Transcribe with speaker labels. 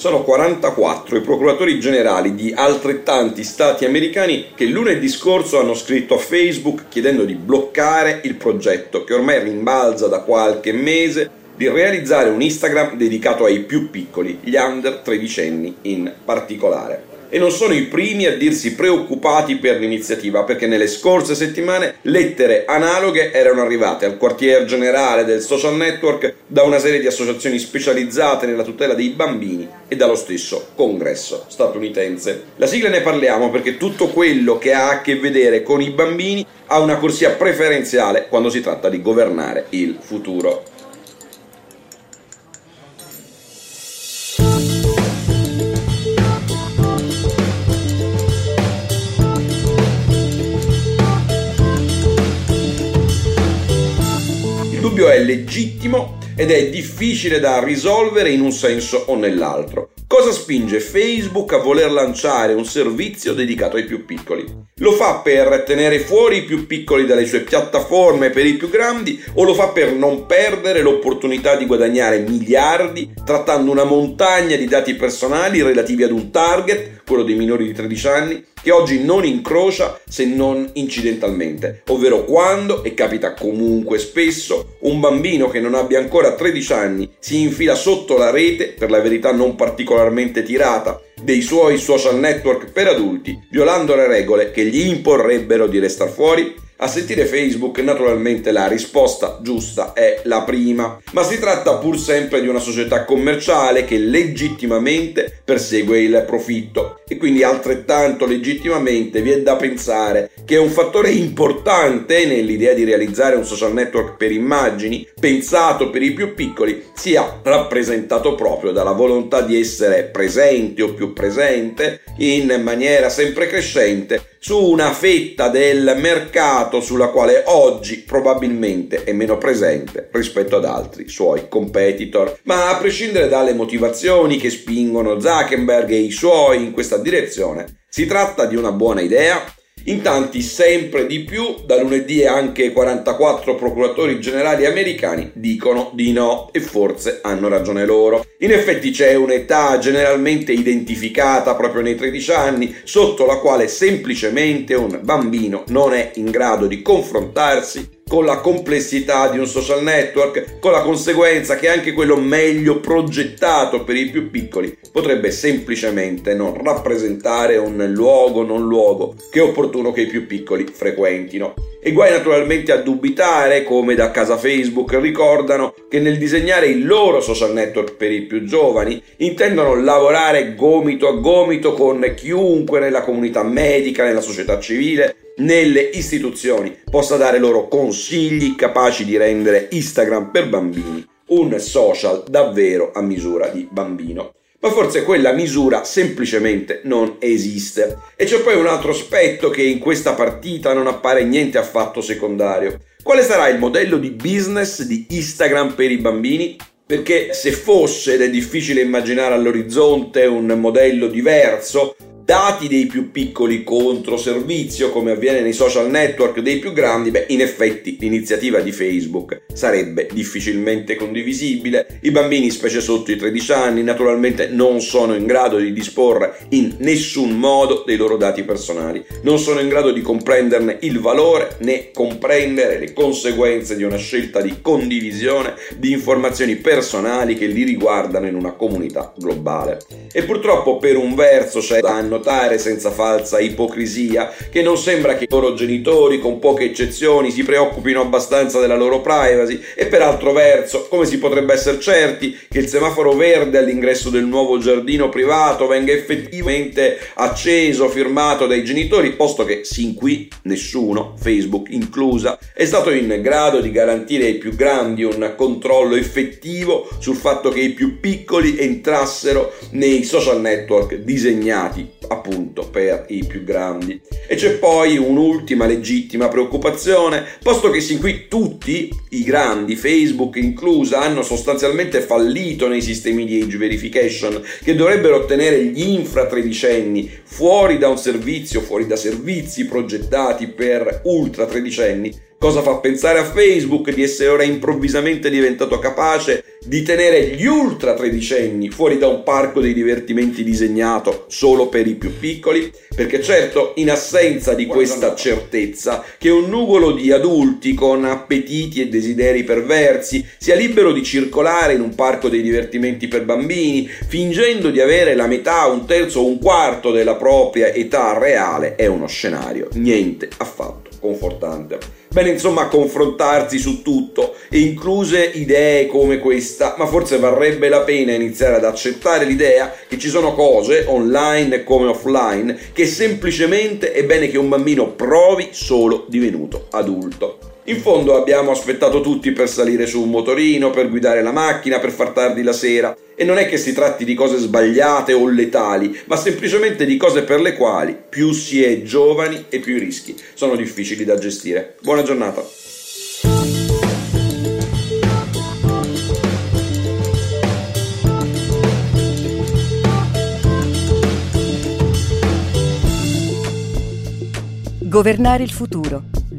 Speaker 1: Sono 44 i procuratori generali di altrettanti stati americani che lunedì scorso hanno scritto a Facebook chiedendo di bloccare il progetto che ormai rimbalza da qualche mese di realizzare un Instagram dedicato ai più piccoli, gli under 13 anni in particolare e non sono i primi a dirsi preoccupati per l'iniziativa perché nelle scorse settimane lettere analoghe erano arrivate al quartier generale del social network da una serie di associazioni specializzate nella tutela dei bambini e dallo stesso congresso statunitense. La sigla ne parliamo perché tutto quello che ha a che vedere con i bambini ha una corsia preferenziale quando si tratta di governare il futuro. Dubbio è legittimo ed è difficile da risolvere in un senso o nell'altro. Cosa spinge Facebook a voler lanciare un servizio dedicato ai più piccoli? Lo fa per tenere fuori i più piccoli dalle sue piattaforme per i più grandi o lo fa per non perdere l'opportunità di guadagnare miliardi trattando una montagna di dati personali relativi ad un target, quello dei minori di 13 anni, che oggi non incrocia se non incidentalmente, ovvero quando, e capita comunque spesso, un bambino che non abbia ancora 13 anni si infila sotto la rete, per la verità non particolarmente tirata, dei suoi social network per adulti, violando le regole che gli imporrebbero di restare fuori? A sentire Facebook naturalmente la risposta giusta è la prima, ma si tratta pur sempre di una società commerciale che legittimamente persegue il profitto e quindi altrettanto legittimamente vi è da pensare che un fattore importante nell'idea di realizzare un social network per immagini pensato per i più piccoli sia rappresentato proprio dalla volontà di essere presente o più presente in maniera sempre crescente su una fetta del mercato sulla quale oggi probabilmente è meno presente rispetto ad altri suoi competitor. Ma a prescindere dalle motivazioni che spingono Zuckerberg e i suoi in questa direzione, si tratta di una buona idea. In tanti sempre di più, da lunedì anche 44 procuratori generali americani dicono di no e forse hanno ragione loro. In effetti c'è un'età generalmente identificata proprio nei 13 anni sotto la quale semplicemente un bambino non è in grado di confrontarsi con la complessità di un social network, con la conseguenza che anche quello meglio progettato per i più piccoli potrebbe semplicemente non rappresentare un luogo non luogo che è opportuno che i più piccoli frequentino. E guai naturalmente a dubitare, come da casa Facebook ricordano, che nel disegnare il loro social network per i più giovani intendono lavorare gomito a gomito con chiunque nella comunità medica, nella società civile, nelle istituzioni possa dare loro consigli capaci di rendere Instagram per bambini un social davvero a misura di bambino. Ma forse quella misura semplicemente non esiste. E c'è poi un altro aspetto che in questa partita non appare niente affatto secondario. Quale sarà il modello di business di Instagram per i bambini? Perché se fosse, ed è difficile immaginare all'orizzonte un modello diverso, dati dei più piccoli contro servizio come avviene nei social network dei più grandi, beh in effetti l'iniziativa di Facebook sarebbe difficilmente condivisibile. I bambini, specie sotto i 13 anni, naturalmente non sono in grado di disporre in nessun modo dei loro dati personali, non sono in grado di comprenderne il valore né comprendere le conseguenze di una scelta di condivisione di informazioni personali che li riguardano in una comunità globale. E purtroppo per un verso c'è da anno notare senza falsa ipocrisia che non sembra che i loro genitori, con poche eccezioni, si preoccupino abbastanza della loro privacy e per altro verso, come si potrebbe essere certi che il semaforo verde all'ingresso del nuovo giardino privato venga effettivamente acceso, firmato dai genitori, posto che sin qui nessuno, Facebook inclusa, è stato in grado di garantire ai più grandi un controllo effettivo sul fatto che i più piccoli entrassero nei social network disegnati appunto per i più grandi. E c'è poi un'ultima legittima preoccupazione, posto che sin qui tutti i grandi, Facebook inclusa, hanno sostanzialmente fallito nei sistemi di age verification che dovrebbero ottenere gli infra tredicenni fuori da un servizio, fuori da servizi progettati per ultra tredicenni Cosa fa pensare a Facebook di essere ora improvvisamente diventato capace di tenere gli ultra tredicenni fuori da un parco dei divertimenti disegnato solo per i più piccoli? Perché certo, in assenza di questa certezza che un nugolo di adulti con appetiti e desideri perversi sia libero di circolare in un parco dei divertimenti per bambini, fingendo di avere la metà, un terzo o un quarto della propria età reale, è uno scenario niente affatto confortante. Bene, insomma, confrontarsi su tutto, incluse idee come questa, ma forse varrebbe la pena iniziare ad accettare l'idea che ci sono cose, online come offline, che semplicemente è bene che un bambino provi solo divenuto adulto. In fondo abbiamo aspettato tutti per salire su un motorino, per guidare la macchina, per far tardi la sera. E non è che si tratti di cose sbagliate o letali, ma semplicemente di cose per le quali più si è giovani e più i rischi sono difficili da gestire. Buona giornata.
Speaker 2: Governare il futuro